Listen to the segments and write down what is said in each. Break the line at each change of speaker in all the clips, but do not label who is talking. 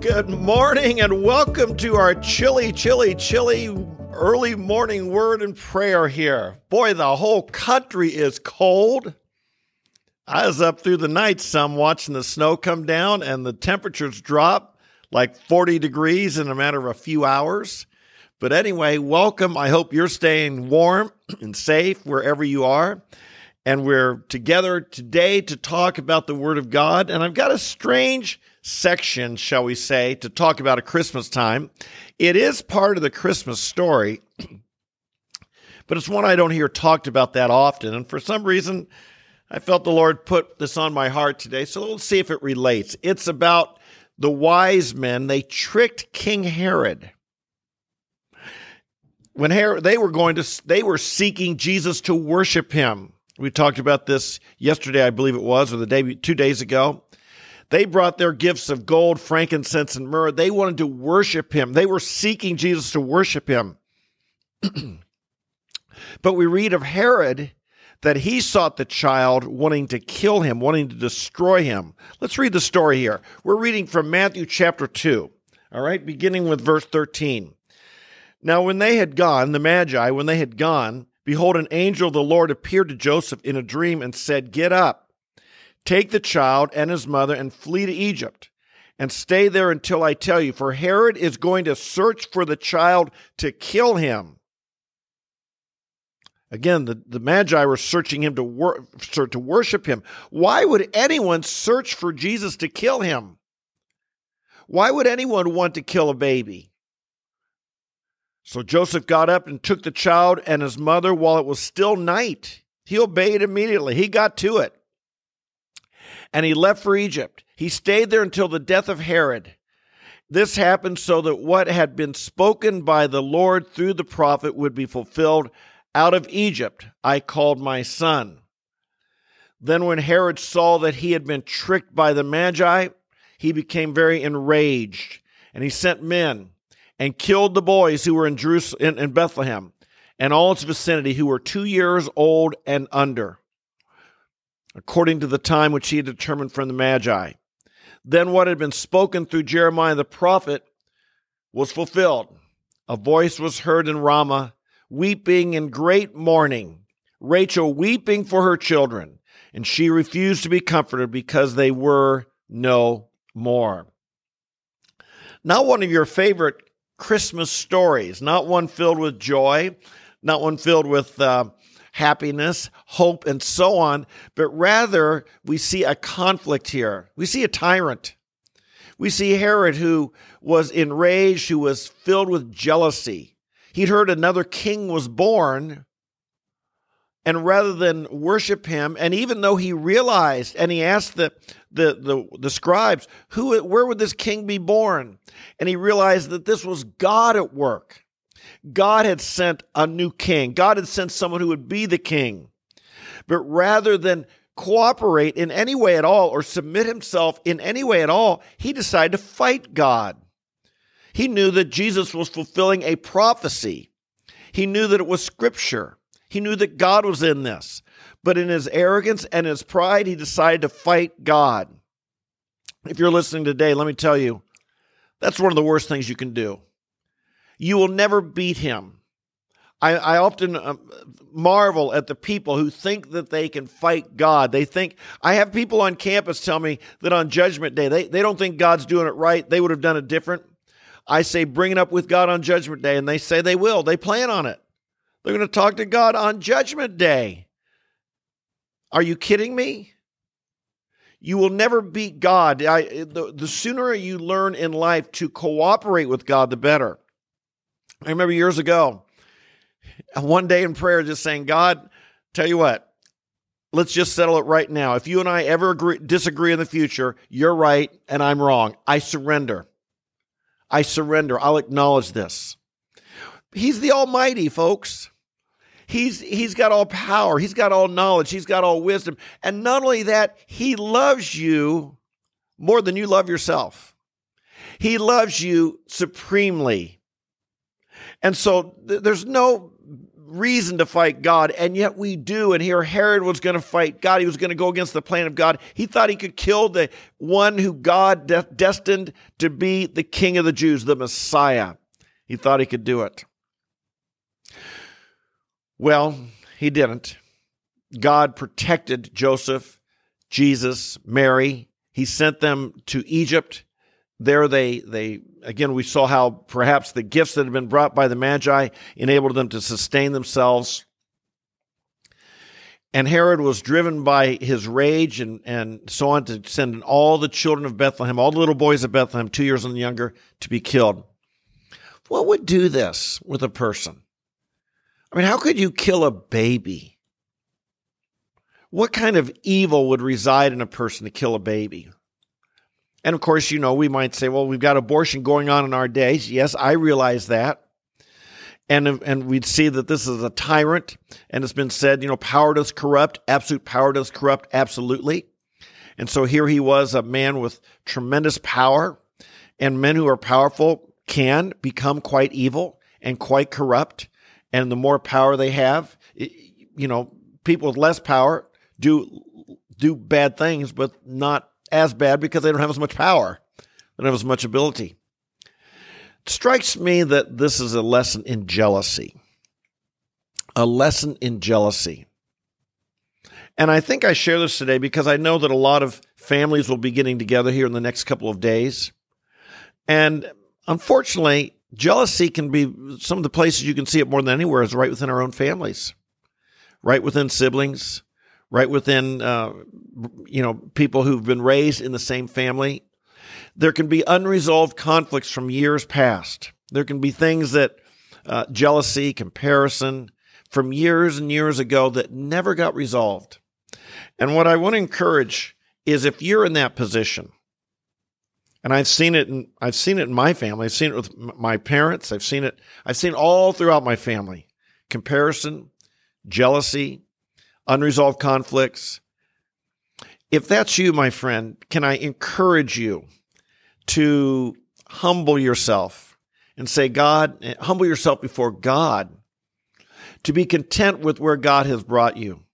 Good morning and welcome to our chilly, chilly, chilly early morning word and prayer here. Boy, the whole country is cold. I was up through the night some watching the snow come down and the temperatures drop like 40 degrees in a matter of a few hours. But anyway, welcome. I hope you're staying warm and safe wherever you are. And we're together today to talk about the Word of God. And I've got a strange section, shall we say, to talk about at Christmas time. It is part of the Christmas story, but it's one I don't hear talked about that often. And for some reason, I felt the Lord put this on my heart today. So let's see if it relates. It's about the wise men. They tricked King Herod. When Herod, they were going to, they were seeking Jesus to worship him. We talked about this yesterday, I believe it was, or the day, two days ago. They brought their gifts of gold, frankincense, and myrrh. They wanted to worship him. They were seeking Jesus to worship him. but we read of Herod that he sought the child wanting to kill him, wanting to destroy him. Let's read the story here. We're reading from Matthew chapter 2, all right, beginning with verse 13. Now, when they had gone, the Magi, when they had gone, behold, an angel of the Lord appeared to Joseph in a dream and said, Get up Take the child and his mother and flee to Egypt and stay there until I tell you, for Herod is going to search for the child to kill him. Again, the, the Magi were searching him to, wor- to worship him. Why would anyone search for Jesus to kill him? Why would anyone want to kill a baby? So Joseph got up and took the child and his mother while it was still night. He obeyed immediately. He got to it and he left for Egypt. He stayed there until the death of Herod. This happened so that what had been spoken by the Lord through the prophet would be fulfilled. Out of Egypt I called my son. Then, when Herod saw that he had been tricked by the Magi, he became very enraged, and he sent men and killed the boys who were in Jerusalem, in, in Bethlehem, and all its vicinity, who were two years old and under according to the time which he had determined from the Magi. Then what had been spoken through Jeremiah the prophet was fulfilled. A voice was heard in Ramah, weeping in great mourning, Rachel weeping for her children, and she refused to be comforted because they were no more. Not one of your favorite Christmas stories, not one filled with joy, not one filled with uh, happiness, hope, and so on, but rather we see a conflict here. We see a tyrant. We see Herod who was enraged, who was filled with jealousy. He'd heard another king was born, and rather than worship him, and even though he realized and he asked the the the, the scribes, who where would this king be born? And he realized that this was God at work. God had sent a new king. God had sent someone who would be the king. But rather than cooperate in any way at all or submit himself in any way at all, he decided to fight God. He knew that Jesus was fulfilling a prophecy. He knew that it was scripture. He knew that God was in this. But in his arrogance and his pride, he decided to fight God. If you're listening today, let me tell you, that's one of the worst things you can do. You will never beat him. I, I often uh, marvel at the people who think that they can fight God. They think, I have people on campus tell me that on Judgment Day, they, they don't think God's doing it right. They would have done it different. I say, bring it up with God on Judgment Day, and they say they will. They plan on it. They're going to talk to God on Judgment Day. Are you kidding me? You will never beat God. I, the, the sooner you learn in life to cooperate with God, the better. I remember years ago, one day in prayer, just saying, God, tell you what, let's just settle it right now. If you and I ever agree, disagree in the future, you're right and I'm wrong. I surrender. I surrender. I'll acknowledge this. He's the Almighty, folks. He's, he's got all power. He's got all knowledge. He's got all wisdom. And not only that, he loves you more than you love yourself. He loves you supremely. And so th- there's no reason to fight God, and yet we do. And here Herod was going to fight God. He was going to go against the plan of God. He thought he could kill the one who God de- destined to be the king of the Jews, the Messiah. He thought he could do it. Well, he didn't. God protected Joseph, Jesus, Mary. He sent them to Egypt. There they they again we saw how perhaps the gifts that had been brought by the Magi enabled them to sustain themselves. And Herod was driven by his rage and, and so on to send all the children of Bethlehem, all the little boys of Bethlehem, two years and younger, to be killed. What would do this with a person? I mean, how could you kill a baby? What kind of evil would reside in a person to kill a baby? And of course, you know, we might say, well, we've got abortion going on in our days. Yes, I realize that. And, and we'd see that this is a tyrant. And it's been said, you know, power does corrupt. Absolute power does corrupt. Absolutely. And so here he was, a man with tremendous power. And men who are powerful can become quite evil and quite corrupt. And the more power they have, you know, people with less power do do bad things, but not as bad because they don't have as much power, they don't have as much ability. It strikes me that this is a lesson in jealousy. A lesson in jealousy. And I think I share this today because I know that a lot of families will be getting together here in the next couple of days. And unfortunately, jealousy can be some of the places you can see it more than anywhere is right within our own families, right within siblings, right within uh, you know people who've been raised in the same family. There can be unresolved conflicts from years past. There can be things that uh, jealousy, comparison from years and years ago that never got resolved. And what I want to encourage is if you're in that position, and I've seen it in I've seen it in my family. I've seen it with my parents. I've seen it. I've seen all throughout my family. Comparison, jealousy, unresolved conflicts. If that's you, my friend, can I encourage you to humble yourself and say, God, eh, humble yourself before God, to be content with where God has brought you.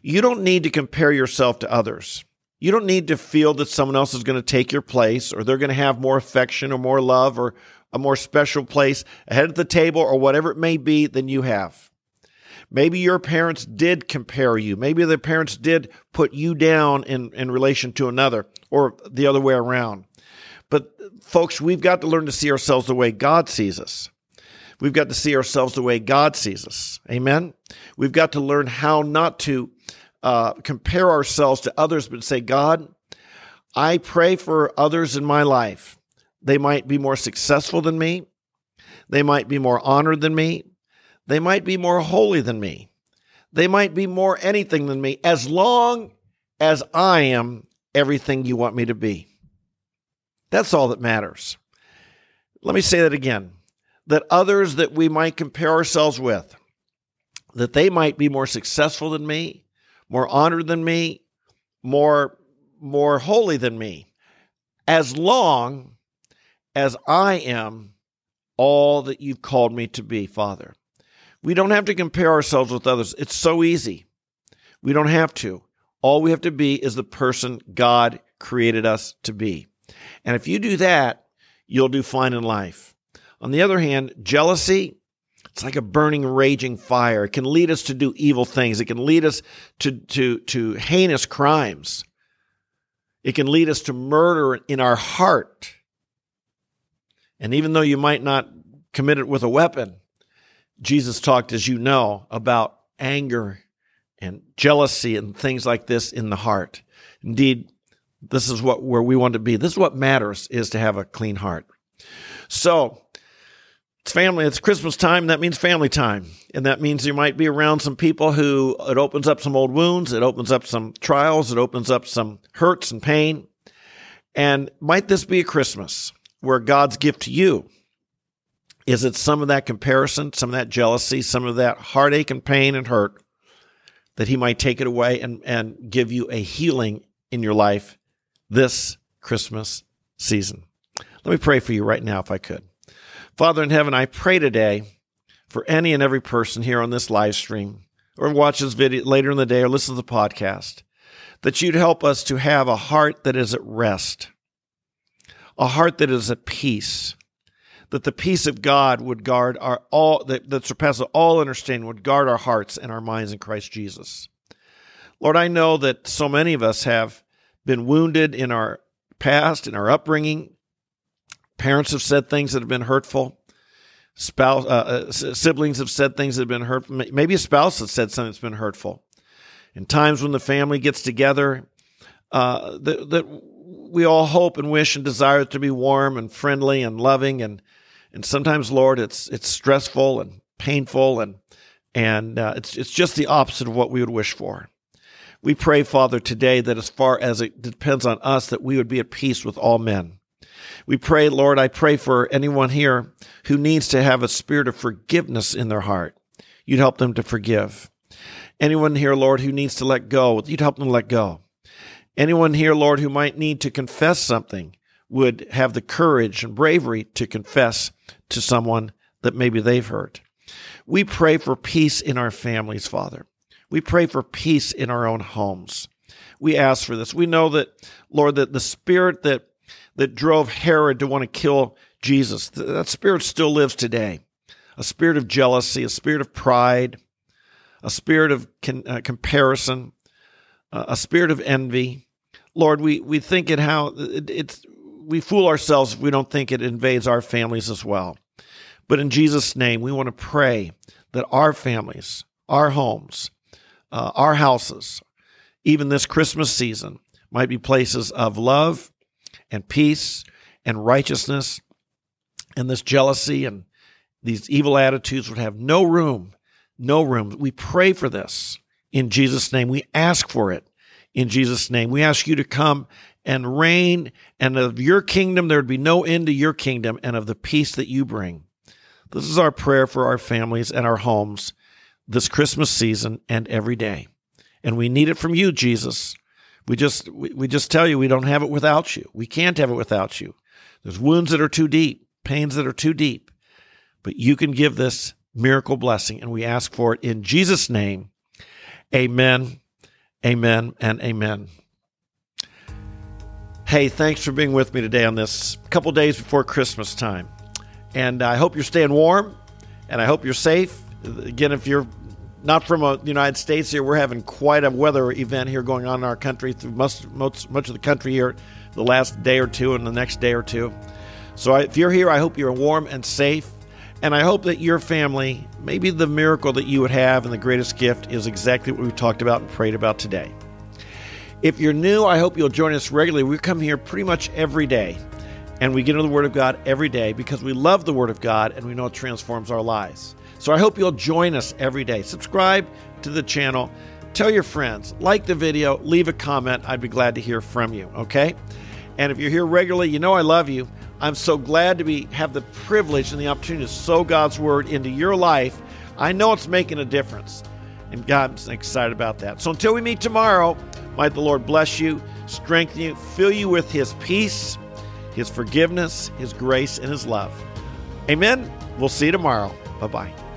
You don't need to compare yourself to others. You don't need to feel that someone else is going to take your place or they're going to have more affection or more love or a more special place ahead of the table or whatever it may be than you have. Maybe your parents did compare you. Maybe their parents did put you down in, in relation to another or the other way around. But folks, we've got to learn to see ourselves the way God sees us. We've got to see ourselves the way God sees us. Amen. We've got to learn how not to uh, compare ourselves to others, but say, God, I pray for others in my life. They might be more successful than me. They might be more honored than me. They might be more holy than me. They might be more anything than me, as long as I am everything you want me to be. That's all that matters. Let me say that again that others that we might compare ourselves with, that they might be more successful than me, more honored than me, more, more holy than me, as long as I am all that you've called me to be, Father. We don't have to compare ourselves with others. It's so easy. We don't have to. All we have to be is the person God created us to be. And if you do that, you'll do fine in life. On the other hand, jealousy, it's like a burning, raging fire. It can lead us to do evil things. It can lead us to, to, to heinous crimes. It can lead us to murder in our heart. And even though you might not commit it with a weapon, Jesus talked, as you know, about anger and jealousy and things like this in the heart. Indeed, this is what where we want to be. This is what matters is to have a clean heart. So it's family, it's Christmas time, that means family time. And that means you might be around some people who it opens up some old wounds, it opens up some trials, it opens up some hurts and pain. And might this be a Christmas where God's gift to you is it some of that comparison, some of that jealousy, some of that heartache and pain and hurt that he might take it away and, and give you a healing in your life this Christmas season. Let me pray for you right now, if I could. Father in heaven, I pray today for any and every person here on this live stream or watch this video later in the day or listen to the podcast, that you'd help us to have a heart that is at rest, a heart that is at peace, that the peace of God would guard our all that, that surpasses all understanding would guard our hearts and our minds in Christ Jesus. Lord, I know that so many of us have been wounded in our past, in our upbringing. Parents have said things that have been hurtful. Spouse, uh, uh, siblings have said things that have been hurtful. Maybe a spouse has said something that's been hurtful. In times when the family gets together, uh, that, that we all hope and wish and desire to be warm and friendly and loving and and sometimes, Lord, it's it's stressful and painful, and and uh, it's it's just the opposite of what we would wish for. We pray, Father, today that as far as it depends on us, that we would be at peace with all men. We pray, Lord, I pray for anyone here who needs to have a spirit of forgiveness in their heart. You'd help them to forgive. Anyone here, Lord, who needs to let go, you'd help them let go. Anyone here, Lord, who might need to confess something, would have the courage and bravery to confess to someone that maybe they've hurt. We pray for peace in our families, Father. We pray for peace in our own homes. We ask for this. We know that, Lord, that the spirit that, that drove Herod to want to kill Jesus, that spirit still lives today. A spirit of jealousy, a spirit of pride, a spirit of con, uh, comparison, uh, a spirit of envy. Lord, we, we think it how it, it's we fool ourselves if we don't think it invades our families as well. But in Jesus' name, we want to pray that our families, our homes, uh, our houses, even this Christmas season, might be places of love and peace and righteousness, and this jealousy and these evil attitudes would have no room, no room. We pray for this in Jesus' name. We ask for it in Jesus' name. We ask you to come and reign, and of your kingdom there would be no end to your kingdom, and of the peace that you bring. This is our prayer for our families and our homes this Christmas season and every day. And we need it from you, Jesus. We just we, we just tell you we don't have it without you. We can't have it without you. There's wounds that are too deep, pains that are too deep. But you can give this miracle blessing, and we ask for it in Jesus' name. Amen, amen, and amen. Hey, thanks for being with me today on this couple days before Christmas time. And I hope you're staying warm and I hope you're safe. Again, if you're not from the United States here, we're having quite a weather event here going on in our country through most, most much of the country here the last day or two and the next day or two. So if you're here, I hope you're warm and safe. And I hope that your family, maybe the miracle that you would have and the greatest gift is exactly what we talked about and prayed about today. If you're new, I hope you'll join us regularly. We come here pretty much every day and we get into the Word of God every day because we love the Word of God and we know it transforms our lives. So I hope you'll join us every day. Subscribe to the channel, tell your friends, like the video, leave a comment. I'd be glad to hear from you, okay? And if you're here regularly, you know I love you. I'm so glad to be have the privilege and the opportunity to sow God's word into your life. I know it's making a difference. And God's excited about that. So until we meet tomorrow, might the Lord bless you, strengthen you, fill you with His peace, His forgiveness, His grace, and His love. Amen. We'll see you tomorrow. Bye bye.